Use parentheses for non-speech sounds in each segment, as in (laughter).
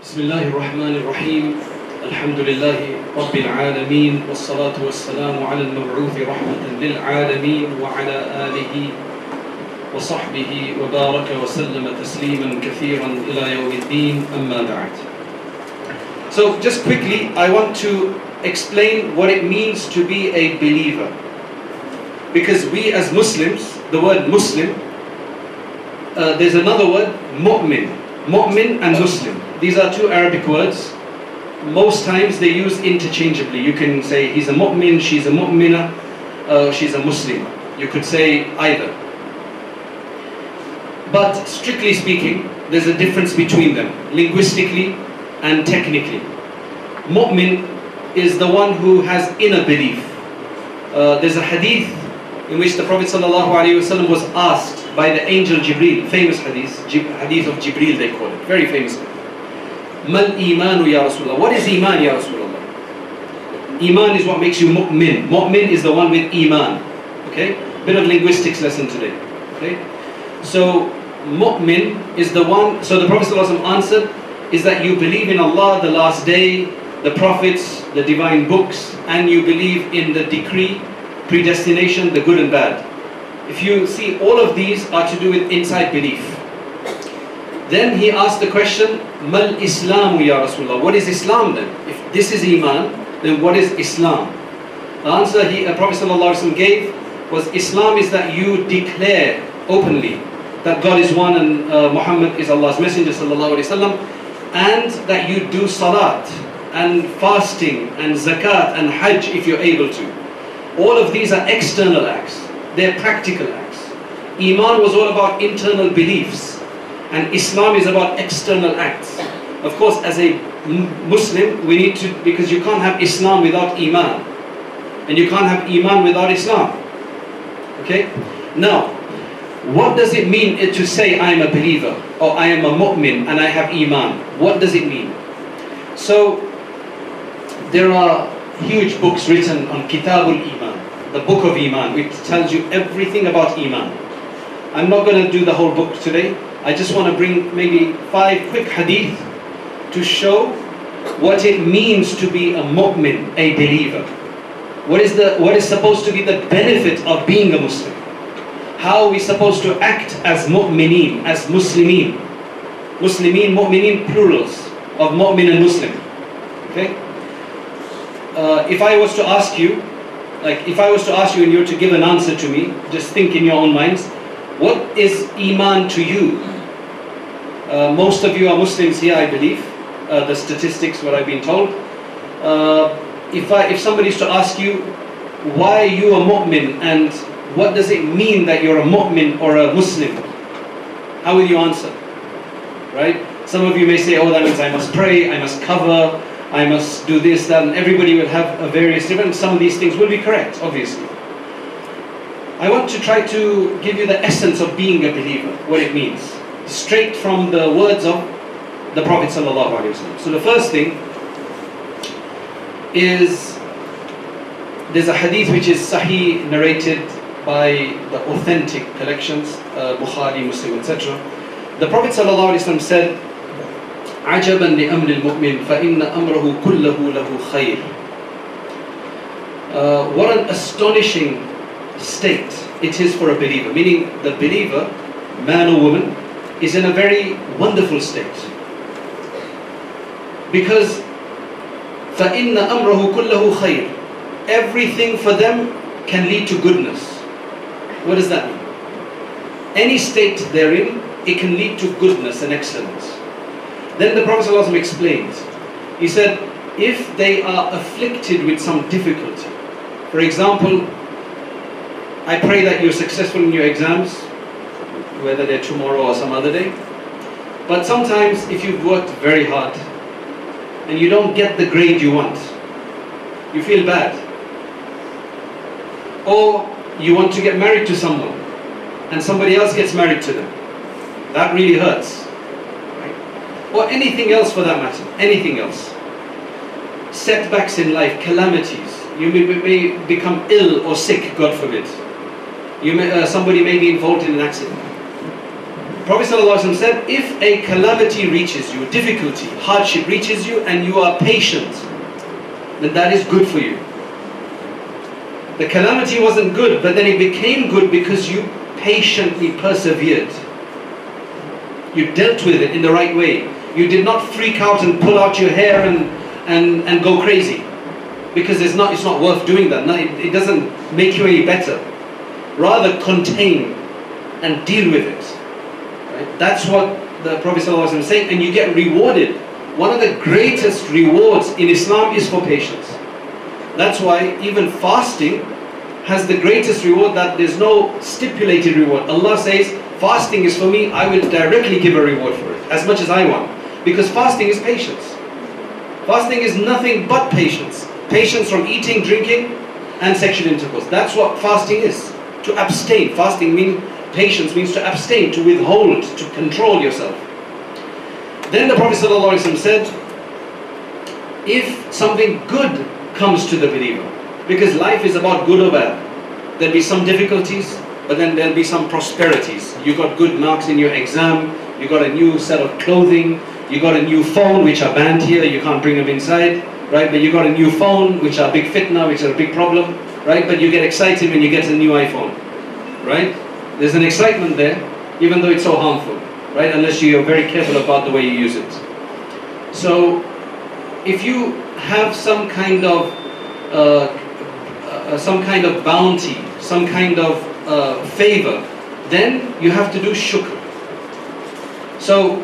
بسم الله الرحمن الرحيم الحمد لله رب العالمين والصلاة والسلام على المبعوث رحمة للعالمين وعلى آله وصحبه وبارك وسلم تسليما كثيرا إلى يوم الدين أما بعد So just quickly I want to explain what it means to be a believer because we as Muslims the word Muslim uh, there's another word mu'min mu'min and Muslim these are two Arabic words. Most times they use interchangeably. You can say he's a mu'min she's a mu'mina uh, she's a Muslim. You could say either. But strictly speaking there's a difference between them linguistically and technically. Mu'min is the one who has inner belief. Uh, there's a hadith in which the Prophet ﷺ was asked by the angel Jibril, famous hadith, hadith of Jibril they call it, very famous. Mal imanu ya Rasulullah. What is iman ya Rasulullah? Iman is what makes you mu'min. Mu'min is the one with iman. Okay? Bit of linguistics lesson today. Okay? So mu'min is the one, so the Prophet ﷺ answered, is that you believe in Allah, the last day, the prophets, the divine books, and you believe in the decree, predestination, the good and bad. If you see, all of these are to do with inside belief. Then he asked the question, Mal Islam, ya Rasulullah. What is Islam then? If this is Iman, then what is Islam? The answer he, uh, Prophet ﷺ gave was Islam is that you declare openly that God is one and uh, Muhammad is Allah's messenger wasallam, and that you do salat and fasting and zakat and hajj if you're able to. All of these are external acts. They're practical acts. Iman was all about internal beliefs, and Islam is about external acts. Of course, as a Muslim, we need to, because you can't have Islam without Iman, and you can't have Iman without Islam. Okay? Now, what does it mean eh, to say I am a believer, or I am a mu'min and I have Iman? What does it mean? So, there are huge books written on Kitabul Iman, the book of Iman, which tells you everything about Iman. I'm not going to do the whole book today. I just want to bring maybe five quick hadith to show what it means to be a mu'min, a believer. What is, the, what is supposed to be the benefit of being a Muslim? How are we supposed to act as mu'mineen, as Muslimin? Muslimin, mu'mineen, plurals of mu'min and Muslim. Okay? uh, if I was to ask you, like if I was to ask you and you were to give an answer to me, just think in your own minds, what is Iman to you? Uh, most of you are Muslims here, I believe. Uh, the statistics, what I've been told. Uh, if I, if somebody is to ask you, why are you a mu'min and what does it mean that you're a mu'min or a Muslim? How will you answer? Right? Some of you may say, oh, that means I must pray, I must cover, I must do this, that, and everybody will have a various different. Some of these things will be correct, obviously. I want to try to give you the essence of being a believer, what it means, straight from the words of the Prophet sallallahu alaihi wasallam. So the first thing is there's a hadith which is sahih narrated by the authentic collections, uh, Bukhari, Muslim, etc. The Prophet sallallahu alaihi wasallam said. عجبا لأمر المؤمن فإن أمره كله له خير uh, What an astonishing state it is for a believer meaning the believer, man or woman is in a very wonderful state because فإن أمره كله خير everything for them can lead to goodness what does that mean? any state they're in it can lead to goodness and excellence then the Prophet ﷺ explains. He said, if they are afflicted with some difficulty, for example, I pray that you're successful in your exams, whether they're tomorrow or some other day. But sometimes, if you've worked very hard and you don't get the grade you want, you feel bad. Or you want to get married to someone and somebody else gets married to them. That really hurts or anything else for that matter, anything else. Setbacks in life, calamities. You may, may become ill or sick, God forbid. You may, uh, somebody may be involved in an accident. Prophet ﷺ said, if a calamity reaches you, difficulty, hardship reaches you, and you are patient, then that is good for you. The calamity wasn't good, but then it became good because you patiently persevered. You dealt with it in the right way. You did not freak out and pull out your hair and, and, and go crazy. Because it's not, it's not worth doing that. No, it, it doesn't make you any better. Rather contain and deal with it. Right? That's what the Prophet ﷺ is saying, and you get rewarded. One of the greatest rewards in Islam is for patience. That's why even fasting has the greatest reward that there's no stipulated reward. Allah says, fasting is for me, I will directly give a reward for it, as much as I want. Because fasting is patience. Fasting is nothing but patience. Patience from eating, drinking, and sexual intercourse. That's what fasting is. To abstain. Fasting means patience means to abstain, to withhold, to control yourself. Then the Prophet ﷺ said, if something good comes to the believer, because life is about good or bad, there'll be some difficulties, but then there'll be some prosperities. You got good marks in your exam, you got a new set of clothing, you got a new phone, which are banned here, you can't bring them inside, right? But you got a new phone, which are big fitna, which are a big problem, right? But you get excited when you get a new iPhone, right? There's an excitement there, even though it's so harmful, right? Unless you're very careful about the way you use it. So, if you have some kind of uh, uh, some kind of bounty, some kind of uh, favor, then you have to do shukr. So,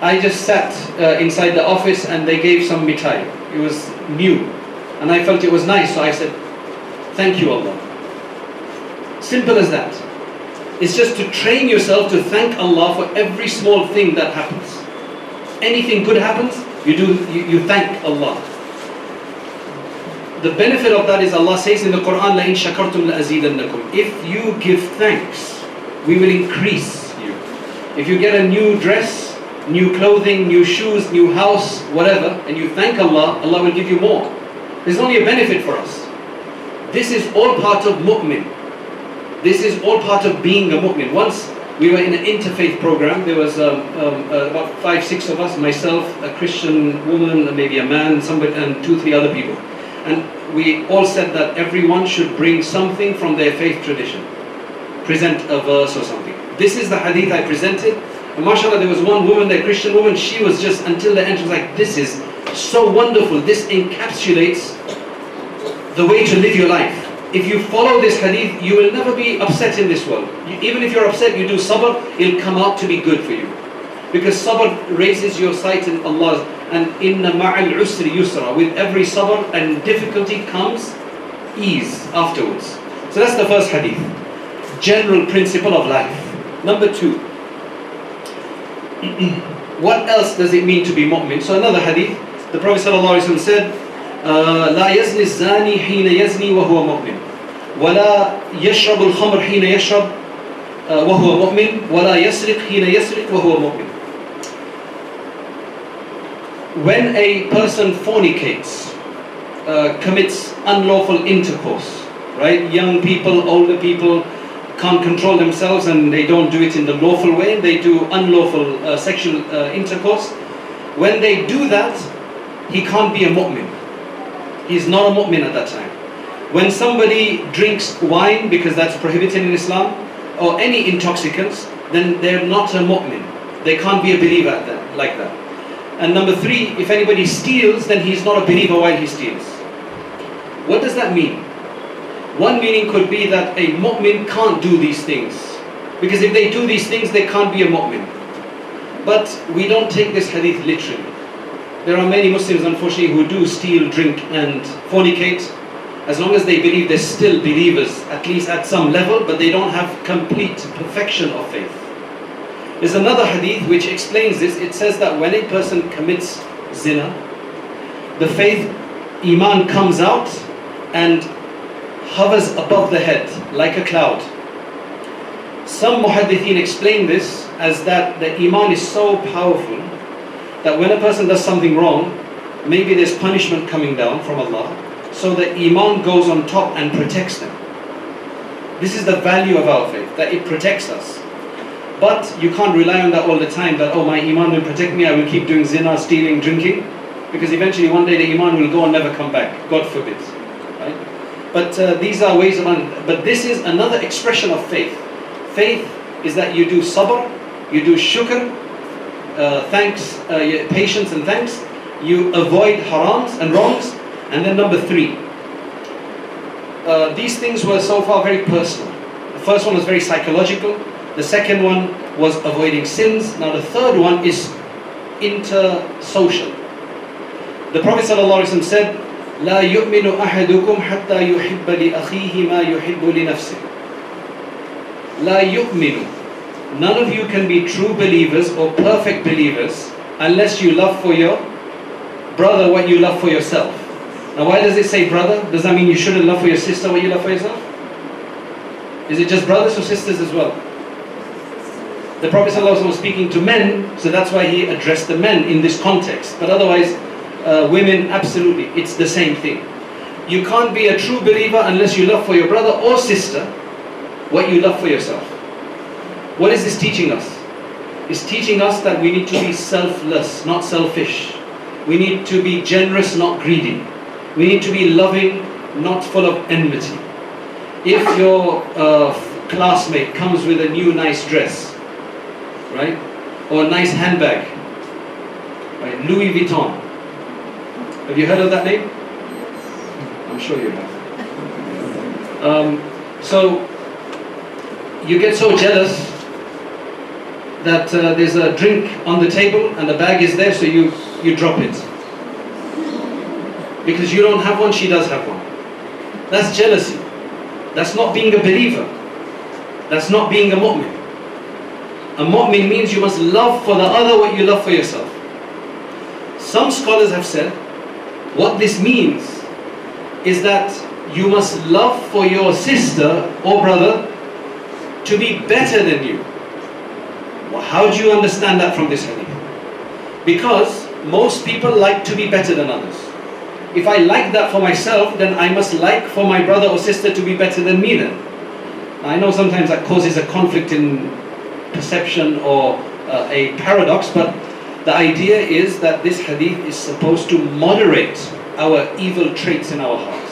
I just sat uh, inside the office and they gave some mitai. It was new, and I felt it was nice, so I said, "Thank you, Allah." Simple as that. It's just to train yourself to thank Allah for every small thing that happens. Anything good happens, you do you, you thank Allah. The benefit of that is Allah says in the Quran, لَإِن شَكَرْتُمْ لَأَزِيدَنَّكُمْ If you give thanks, we will increase you. If you get a new dress, new clothing, new shoes, new house, whatever, and you thank Allah, Allah will give you more. There's only a benefit for us. This is all part of mu'min. This is all part of being a mu'min. Once we were in an interfaith program, there was um, um, uh, about five, six of us, myself, a Christian woman, maybe a man, somebody, and two, three other people. And we all said that everyone should bring something from their faith tradition. Present a verse or something. This is the hadith I presented. And mashallah, there was one woman, the Christian woman, she was just, until the end, she was like, this is so wonderful. This encapsulates the way to live your life. If you follow this hadith, you will never be upset in this world. You, even if you're upset, you do sabr, it'll come out to be good for you. Because sabr raises your sight in Allah. And inna ma'al usri yusra. With every sabr and difficulty comes ease afterwards. So that's the first hadith. General principle of life. Number two. (clears throat) what else does it mean to be mu'min? So another hadith. The Prophet ﷺ said, لا يزني الزاني حين يزني وهو مؤمن ولا يشرب الخمر حين يشرب وهو مؤمن ولا يسرق حين يسرق وهو مؤمن When a person fornicates, uh, commits unlawful intercourse, right? Young people, older people can't control themselves and they don't do it in the lawful way, they do unlawful uh, sexual uh, intercourse. When they do that, he can't be a mu'min. He's not a mu'min at that time. When somebody drinks wine, because that's prohibited in Islam, or any intoxicants, then they're not a mu'min. They can't be a believer at that, like that. And number three, if anybody steals, then he's not a believer while he steals. What does that mean? One meaning could be that a mu'min can't do these things. Because if they do these things, they can't be a mu'min. But we don't take this hadith literally. There are many Muslims, unfortunately, who do steal, drink, and fornicate. As long as they believe they're still believers, at least at some level, but they don't have complete perfection of faith. There's another hadith which explains this. It says that when a person commits zina, the faith, iman comes out and hovers above the head like a cloud. Some muhaddithin explain this as that the iman is so powerful that when a person does something wrong, maybe there's punishment coming down from Allah, so the iman goes on top and protects them. This is the value of our faith, that it protects us. But you can't rely on that all the time that, oh, my iman will protect me, I will keep doing zina, stealing, drinking. Because eventually one day the iman will go and never come back. God forbid. Right? But uh, these are ways of, but this is another expression of faith. Faith is that you do sabr, you do shukr, thanks, uh, y- patience and thanks, you avoid harams and wrongs, and then number three, uh, these things were so far very personal. The first one was very psychological, the second one was avoiding sins, now the third one is intersocial. The Prophet ﷺ said, لا يؤمن أحدكم حتى يحب لأخيه ما يحب لنفسه. لا يؤمن None of you can be true believers or perfect believers unless you love for your brother what you love for yourself. Now, why does it say brother? Does that mean you shouldn't love for your sister what you love for yourself? Is it just brothers or sisters as well? The Prophet ﷺ was speaking to men, so that's why he addressed the men in this context. But otherwise, uh, women, absolutely, it's the same thing. You can't be a true believer unless you love for your brother or sister what you love for yourself. What is this teaching us? It's teaching us that we need to be selfless, not selfish. We need to be generous, not greedy. We need to be loving, not full of enmity. If your uh, classmate comes with a new nice dress, right, or a nice handbag, right, Louis Vuitton. Have you heard of that name? I'm sure you have. Um, so you get so jealous that uh, there's a drink on the table and the bag is there, so you, you drop it. Because you don't have one, she does have one. That's jealousy. That's not being a believer. That's not being a mu'min. A mu'min means you must love for the other what you love for yourself. Some scholars have said what this means is that you must love for your sister or brother to be better than you. How do you understand that from this hadith? Because most people like to be better than others. If I like that for myself, then I must like for my brother or sister to be better than me then. I know sometimes that causes a conflict in perception or uh, a paradox, but the idea is that this hadith is supposed to moderate our evil traits in our heart.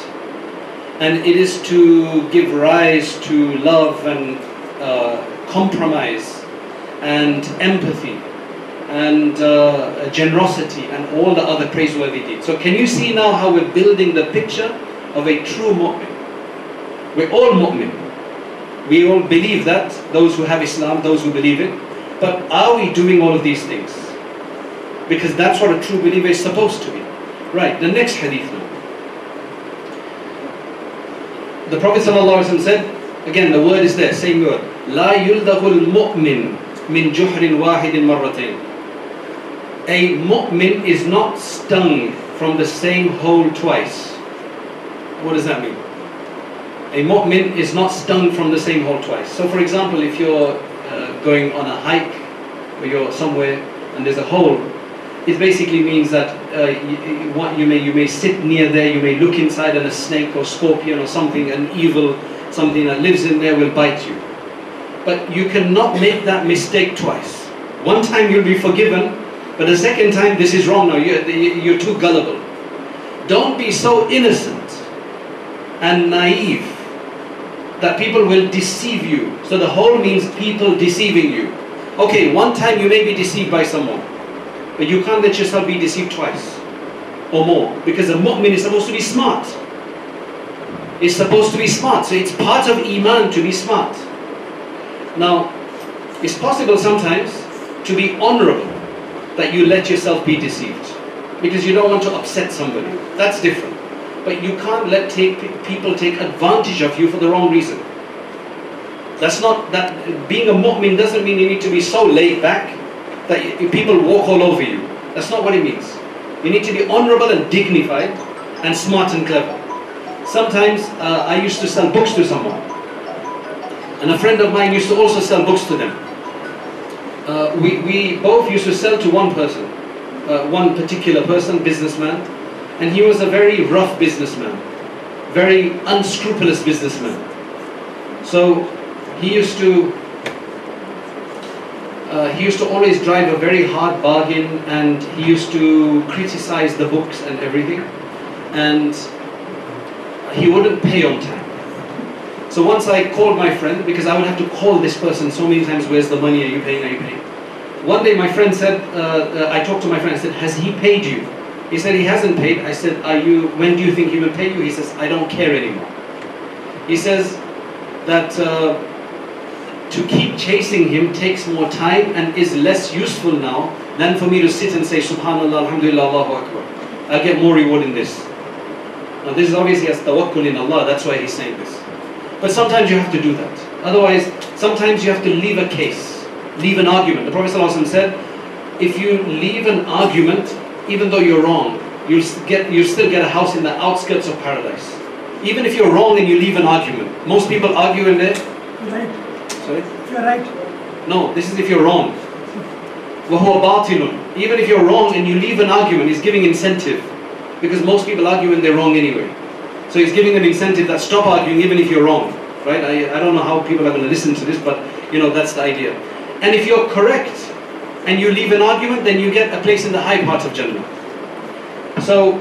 And it is to give rise to love and uh, compromise and empathy and uh, generosity and all the other praiseworthy deeds. So can you see now how we're building the picture of a true mu'min? We're all mu'min. We all believe that, those who have Islam, those who believe it. But are we doing all of these things? Because that's what a true believer is supposed to be. Right, the next hadith now. The Prophet ﷺ said, again the word is there, same word. لا يلدغ المؤمن min juhrin wahidin marratain. A mu'min is not stung from the same hole twice. What does that mean? A mu'min is not stung from the same hole twice. So for example, if you're uh, going on a hike or you're somewhere and there's a hole, it basically means that uh, you, you, may, you may sit near there, you may look inside and a snake or scorpion or something, an evil, something that lives in there will bite you. But you cannot make that mistake twice. One time you'll be forgiven, but the second time this is wrong now, you're, you're too gullible. Don't be so innocent and naive that people will deceive you. So the hole means people deceiving you. Okay, one time you may be deceived by someone, but you can't let yourself be deceived twice or more because a mu'min is supposed to be smart. It's supposed to be smart. So it's part of iman to be smart. Now, it's possible sometimes to be honorable that you let yourself be deceived because you don't want to upset somebody. That's different. But you can't let take, people take advantage of you for the wrong reason. That's not that being a mu'min doesn't mean you need to be so laid back that people walk all over you. That's not what it means. You need to be honorable and dignified and smart and clever. Sometimes uh, I used to sell books to someone, and a friend of mine used to also sell books to them. Uh, we, we both used to sell to one person, uh, one particular person, businessman, and he was a very rough businessman, very unscrupulous businessman. So he used to uh, he used to always drive a very hard bargain and he used to criticize the books and everything. And he wouldn't pay on time. So once I called my friend, because I would have to call this person so many times, where's the money, are you paying, are you paying? One day my friend said, uh, uh, I talked to my friend, I said, has he paid you? He said he hasn't paid. I said, are you, when do you think he will pay you? He says, I don't care anymore. He says that uh, to keep chasing him takes more time and is less useful now than for me to sit and say Subhanallah, Alhamdulillah, Allahu Akbar. I'll get more reward in this. Now this is obviously as tawakkul in Allah, that's why he's saying this. But sometimes you have to do that. Otherwise, sometimes you have to leave a case, leave an argument. The Prophet ﷺ said, if you leave an argument, even though you're wrong, you'll get you still get a house in the outskirts of paradise. Even if you're wrong and you leave an argument. Most people argue in there. Right. Sorry? You're right. No, this is if you're wrong. وَهُوَ بَاطِلٌ Even if you're wrong and you leave an argument, he's giving incentive. Because most people argue when they're wrong anyway. So he's giving them incentive that stop arguing even if you're wrong. Right? I, I don't know how people are going to listen to this, but you know, that's the idea. And if you're correct and you leave an argument, then you get a place in the high part of Jannah. So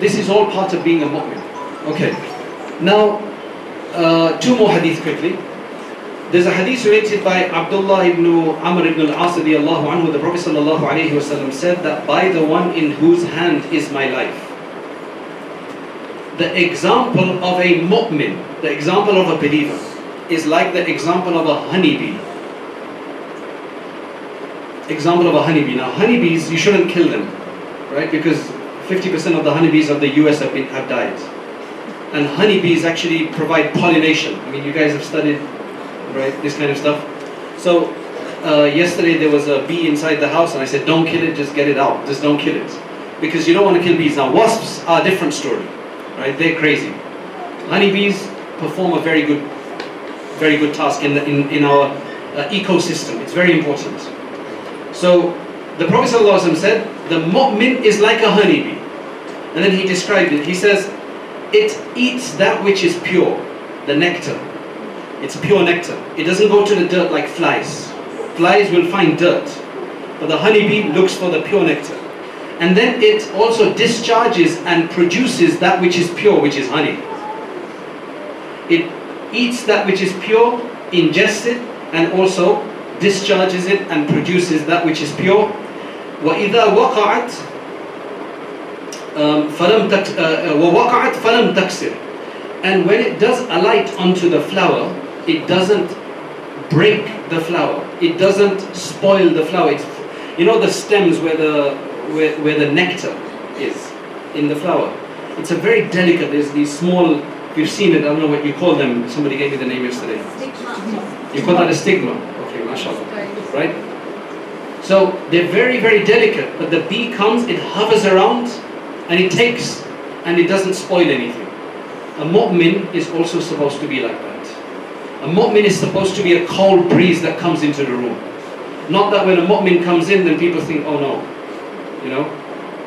this is all part of being a mu'min. Okay. Now, uh, two more hadith quickly. There's a hadith related by Abdullah ibn Amr ibn al-As anhu. The Prophet sallallahu alayhi wasallam said that by the one in whose hand is my life. The example of a mu'min, the example of a believer, is like the example of a honeybee. Example of a honeybee. Now, honeybees, you shouldn't kill them, right? Because 50% of the honeybees of the US have, been, have died. And honeybees actually provide pollination. I mean, you guys have studied, right, this kind of stuff. So, uh, yesterday there was a bee inside the house, and I said, don't kill it, just get it out. Just don't kill it. Because you don't want to kill bees. Now, wasps are a different story, right? They're crazy. Honeybees perform a very good, very good task in, the, in, in our uh, ecosystem. It's very important. So, the Prophet said, the mu'min is like a honeybee. And then he described it. He says, it eats that which is pure, the nectar. It's pure nectar. It doesn't go to the dirt like flies. Flies will find dirt. But the honeybee looks for the pure nectar And then it also discharges and produces that which is pure, which is honey. It eats that which is pure, ingests it, and also discharges it and produces that which is pure. وإذا وقعت um, فلم تك, uh, ووقعت فلم تكسر and when it does alight onto the flower it doesn't break the flower it doesn't spoil the flower it's, you know the stems where the where, where the nectar is in the flower it's a very delicate there's these small you've seen it I don't know what you call them somebody gave me the name yesterday Stigma. you call that a stigma okay mashallah right so they're very very delicate but the bee comes it hovers around and it takes and it doesn't spoil anything. A mu'min is also supposed to be like that. A mu'min is supposed to be a cold breeze that comes into the room. Not that when a mu'min comes in, then people think, oh no, you know,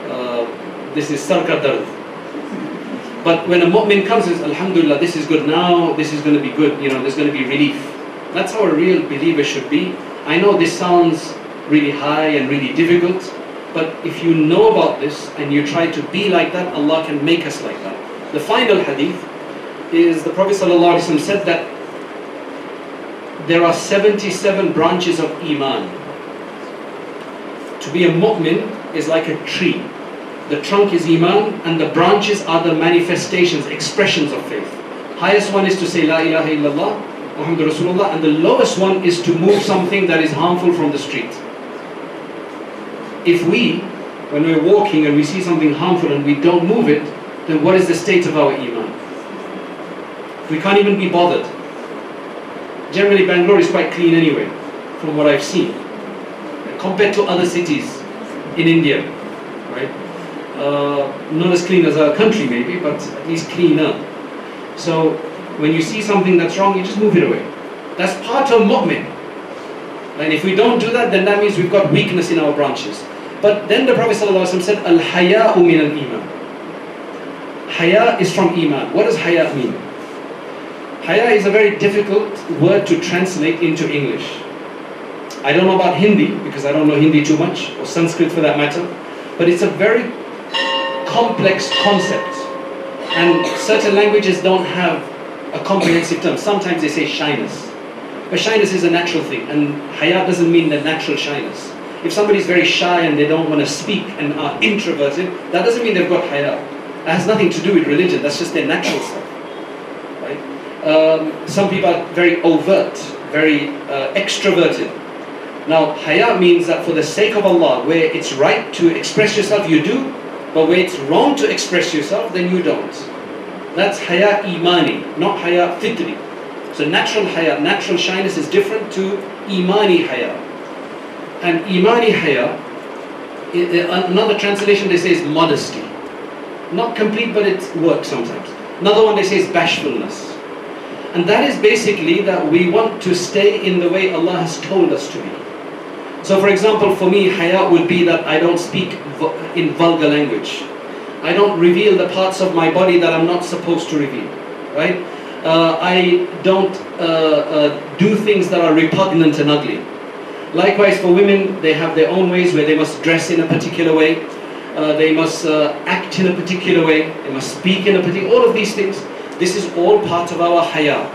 uh, this is sarka dard. But when a mu'min comes, it's alhamdulillah, this is good now, this is going to be good, you know, there's going to be relief. That's how a real believer should be. I know this sounds really high and really difficult, but if you know about this and you try to be like that, Allah can make us like that. The final hadith is the Prophet ﷺ said that there are 77 branches of Iman. To be a mu'min is like a tree. The trunk is Iman and the branches are the manifestations, expressions of faith. Highest one is to say La ilaha illallah, Muhammad Rasulullah, and the lowest one is to move something that is harmful from the street if we, when we're walking and we see something harmful and we don't move it, then what is the state of our iman? We can't even be bothered. Generally, Bangalore is quite clean anyway, from what I've seen, compared to other cities in India, right? Uh, not as clean as our country, maybe, but at least cleaner. So, when you see something that's wrong, you just move it away. That's part of mu'min. And if we don't do that, then that means we've got weakness in our branches. But then the Prophet ﷺ said, Al haya'u min al iman. Haya is from iman. What does haya mean? Haya is a very difficult word to translate into English. I don't know about Hindi because I don't know Hindi too much, or Sanskrit for that matter, but it's a very complex concept. And certain languages don't have a comprehensive term. Sometimes they say shyness. But shyness is a natural thing, and haya doesn't mean the natural shyness. If somebody's very shy and they don't want to speak and are introverted, that doesn't mean they've got haya. That has nothing to do with religion, that's just their natural self. Right? Um, some people are very overt, very uh, extroverted. Now, haya means that for the sake of Allah, where it's right to express yourself, you do, but where it's wrong to express yourself, then you don't. That's haya imani, not haya fitri. So natural haya, natural shyness is different to imani haya. And imani haya, another translation they say is modesty. Not complete, but it works sometimes. Another one they say is bashfulness. And that is basically that we want to stay in the way Allah has told us to be. So for example, for me, haya would be that I don't speak in vulgar language. I don't reveal the parts of my body that I'm not supposed to reveal, right? Uh, I don't uh, uh, do things that are repugnant and ugly. Likewise, for women, they have their own ways where they must dress in a particular way, uh, they must uh, act in a particular way, they must speak in a particular. All of these things. This is all part of our haya.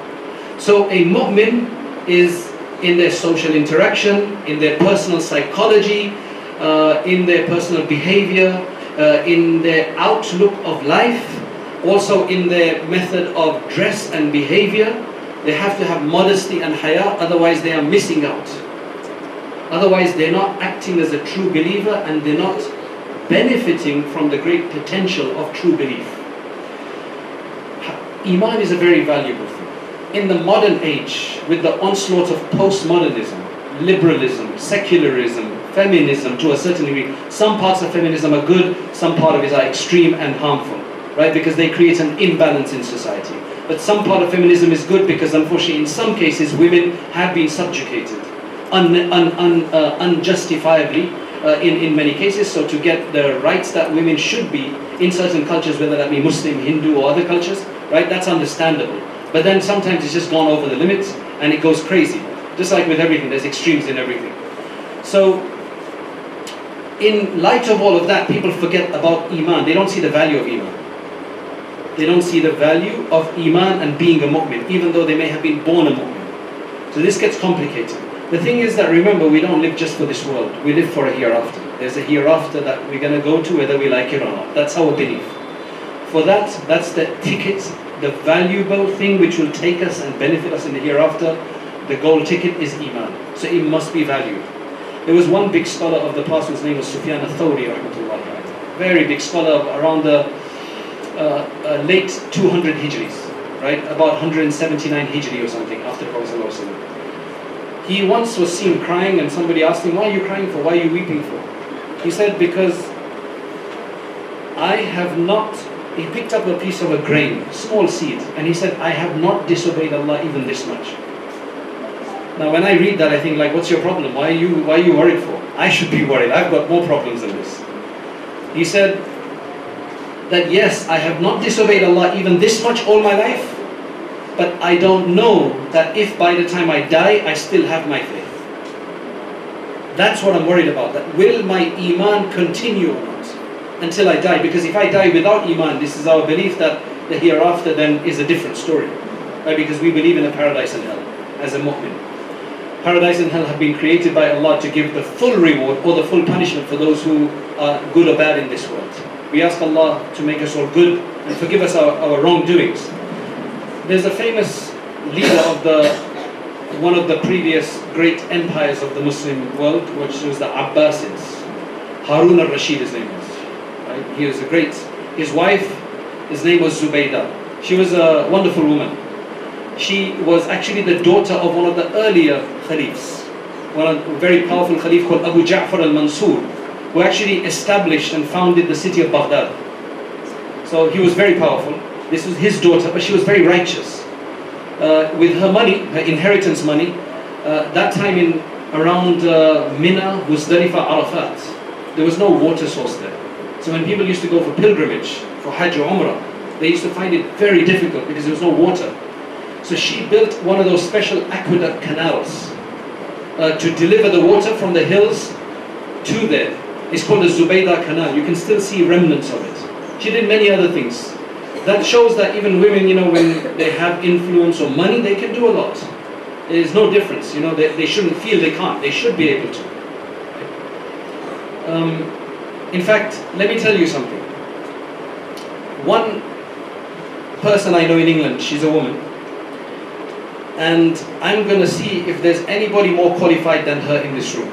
So a mu'min is in their social interaction, in their personal psychology, uh, in their personal behavior, uh, in their outlook of life, also in their method of dress and behavior. They have to have modesty and haya, otherwise they are missing out. Otherwise they're not acting as a true believer and they're not benefiting from the great potential of true belief. Iman is a very valuable thing. In the modern age, with the onslaught of postmodernism, liberalism, secularism, feminism to a certain degree, some parts of feminism are good, some part of it are extreme and harmful, right? Because they create an imbalance in society. But some part of feminism is good because unfortunately in some cases women have been subjugated un, un, un, uh, unjustifiably uh, in, in many cases. So to get the rights that women should be in certain cultures, whether that be Muslim, Hindu or other cultures, right, that's understandable. But then sometimes it's just gone over the limits and it goes crazy. Just like with everything, there's extremes in everything. So in light of all of that, people forget about Iman. They don't see the value of Iman. They don't see the value of Iman and being a mu'min, even though they may have been born a mu'min. So this gets complicated. The thing is that remember, we don't live just for this world. We live for a hereafter. There's a hereafter that we're going to go to whether we like it or not. That's our belief. For that, that's the ticket, the valuable thing which will take us and benefit us in the hereafter. The gold ticket is Iman. So it must be valued. There was one big scholar of the past whose name was Sufyan al-Thawri, very big scholar around the uh, uh, late 200 Hijris, right? About 179 Hijri or something after the Prophet He once was seen crying and somebody asked him, why are you crying for? Why are you weeping for? He said, because I have not, he picked up a piece of a grain, small seed, and he said, I have not disobeyed Allah even this much. Now, when I read that, I think, like, what's your problem? Why are you, why are you worried for? I should be worried. I've got more problems than this. He said that, yes, I have not disobeyed Allah even this much all my life, but I don't know that if by the time I die, I still have my faith. That's what I'm worried about. That will my Iman continue until I die? Because if I die without Iman, this is our belief that the hereafter then is a different story. Right? Because we believe in a paradise and hell as a mu'min. Paradise and hell have been created by Allah to give the full reward or the full punishment for those who are good or bad in this world. We ask Allah to make us all good and forgive us our, our wrongdoings. There's a famous leader of the one of the previous great empires of the Muslim world, which was the Abbasids. Harun al-Rashid his name was. He was a great, his wife, his name was Zubaydah. She was a wonderful woman she was actually the daughter of one of the earlier caliphs, one of a very powerful caliph called Abu Ja'far al-Mansur, who actually established and founded the city of Baghdad. So he was very powerful. This was his daughter, but she was very righteous. Uh, with her money, her inheritance money, uh, that time in around uh, Mina, Muzdalifah, Arafat, there was no water source there. So when people used to go for pilgrimage, for Hajj or Umrah, they used to find it very difficult because there was no water. So she built one of those special aqueduct canals. uh, to deliver the water from the hills to there. It's called the Zubaydah Canal. You can still see remnants of it. She did many other things. That shows that even women, you know, when they have influence or money, they can do a lot. There's no difference. You know, they, they shouldn't feel they can't. They should be able to. Um, in fact, let me tell you something. One person I know in England, she's a woman, and I'm going to see if there's anybody more qualified than her in this room.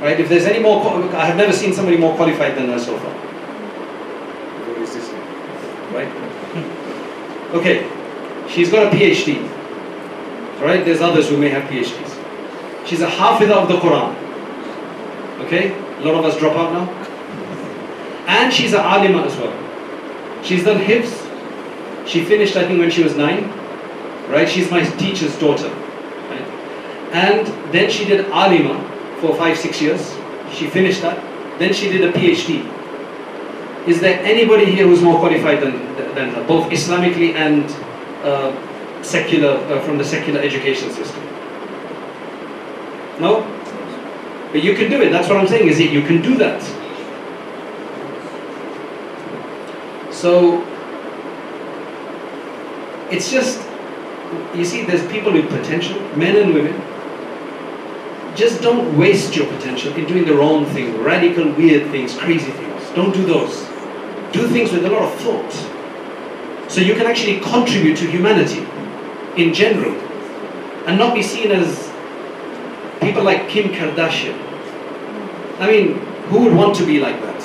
Right? If there's any more, I have never seen somebody more qualified than her so far. What is this? Right? (laughs) Okay, she's got a PhD. Right? There's others who may have PhDs. She's a Hafidah of the Quran. Okay? A lot of us drop out now. And she's an Alima as well. She's done Hifz. She finished, I think, when she was nine. Right? She's my teacher's daughter. Right? And then she did Alima for five, six years. She finished that. Then she did a PhD. Is there anybody here who's more qualified than, than her, both Islamically and uh, secular, uh, from the secular education system? No? But you can do it. That's what I'm saying, is that you can do that. So, it's just, you see, there's people with potential, men and women. Just don't waste your potential in doing the wrong thing, radical, weird things, crazy things. Don't do those. Do things with a lot of thought. So you can actually contribute to humanity in general and not be seen as people like Kim Kardashian. I mean, who would want to be like that?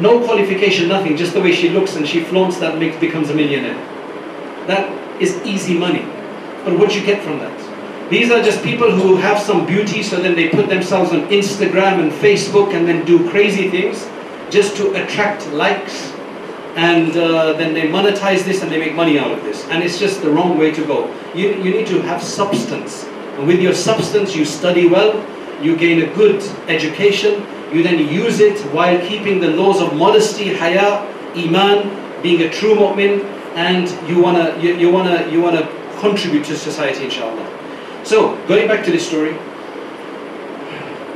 No qualification, nothing, just the way she looks and she flaunts that makes, becomes a millionaire. That is easy money. But what you get from that? These are just people who have some beauty, so then they put themselves on Instagram and Facebook and then do crazy things just to attract likes. And uh, then they monetize this and they make money out of this. And it's just the wrong way to go. You, you need to have substance. And with your substance, you study well, you gain a good education, you then use it while keeping the laws of modesty, haya, iman, being a true mu'min, and you wanna you, you wanna you wanna contribute to society, inshallah. So going back to this story,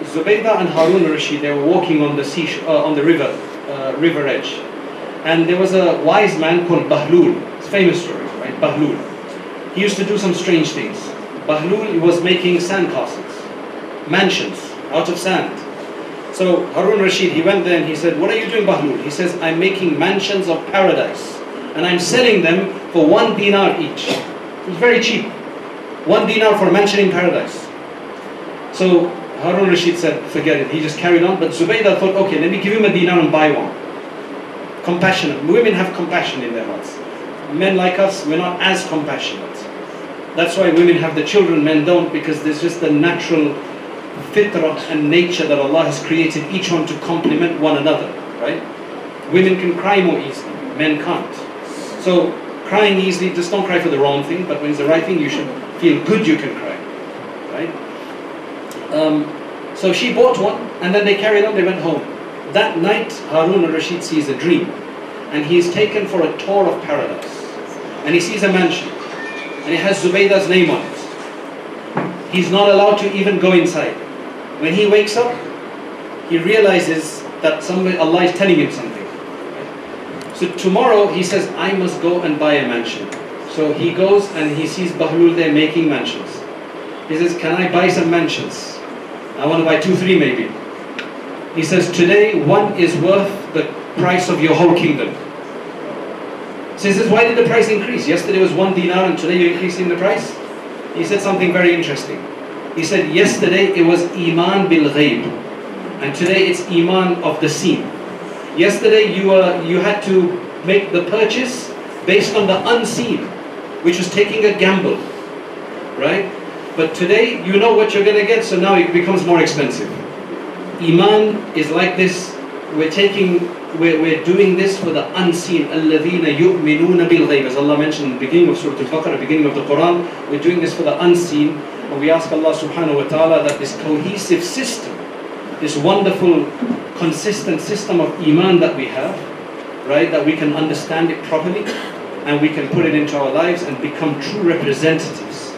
Zubaydah and Harun al-Rashid, they were walking on the sea, uh, on the river, uh, river edge, and there was a wise man called Bahlul. It's a famous story, right? Bahlul. He used to do some strange things. Bahlul was making sandcastles, mansions out of sand. So Harun Rashid, he went there and he said, "What are you doing, Bahlul?" He says, "I'm making mansions of paradise, and I'm selling them for one dinar each. It's very cheap. One dinar for mansion in paradise." So Harun Rashid said, forget it. He just carried on. But Zubaydah thought, okay, let me give him a dinar and buy one. Compassionate. Women have compassion in their hearts. Men like us, we're not as compassionate. That's why women have the children, men don't, because there's just the natural fitrah and nature that Allah has created each one to complement one another, right? Women can cry more easily, men can't. So crying easily, just don't cry for the wrong thing, but when it's the right thing, you should feel good you can cry, right? Um, so she bought one, and then they carried on, they went home. That night, Harun al-Rashid sees a dream, and he is taken for a tour of paradise. And he sees a mansion, and it has Zubaydah's name on it. He's not allowed to even go inside. When he wakes up, he realizes that somebody, Allah is telling him something. So tomorrow he says, I must go and buy a mansion. So he goes and he sees Bahlul there making mansions. He says, Can I buy some mansions? I want to buy two, three maybe. He says, Today one is worth the price of your whole kingdom. So he says, Why did the price increase? Yesterday was one dinar and today you're increasing the price? He said something very interesting. He said, Yesterday it was Iman bil ghaib, and today it's Iman of the seen. Yesterday you, were, you had to make the purchase based on the unseen, which was taking a gamble, right? But today you know what you're going to get, so now it becomes more expensive. Iman is like this. We're taking, we're, we're doing this for the unseen. الَّذِينَ يُؤْمِنُونَ بِالْغَيْبِ As Allah mentioned in the beginning of Surah Al-Baqarah, beginning of the Quran, we're doing this for the unseen. And we ask Allah subhanahu wa ta'ala that this cohesive system, this wonderful, consistent system of Iman that we have, right, that we can understand it properly and we can put it into our lives and become true representatives.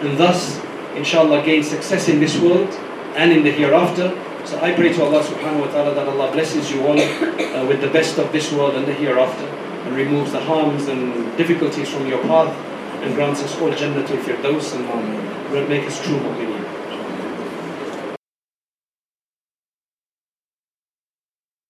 And thus inshallah, gain success in this world and in the hereafter. So I pray to Allah subhanahu wa ta'ala that Allah blesses you all uh, with the best of this world and the hereafter and removes the harms and difficulties from your path and grants us all Jannatul Firdaus and make us true mu'mineen.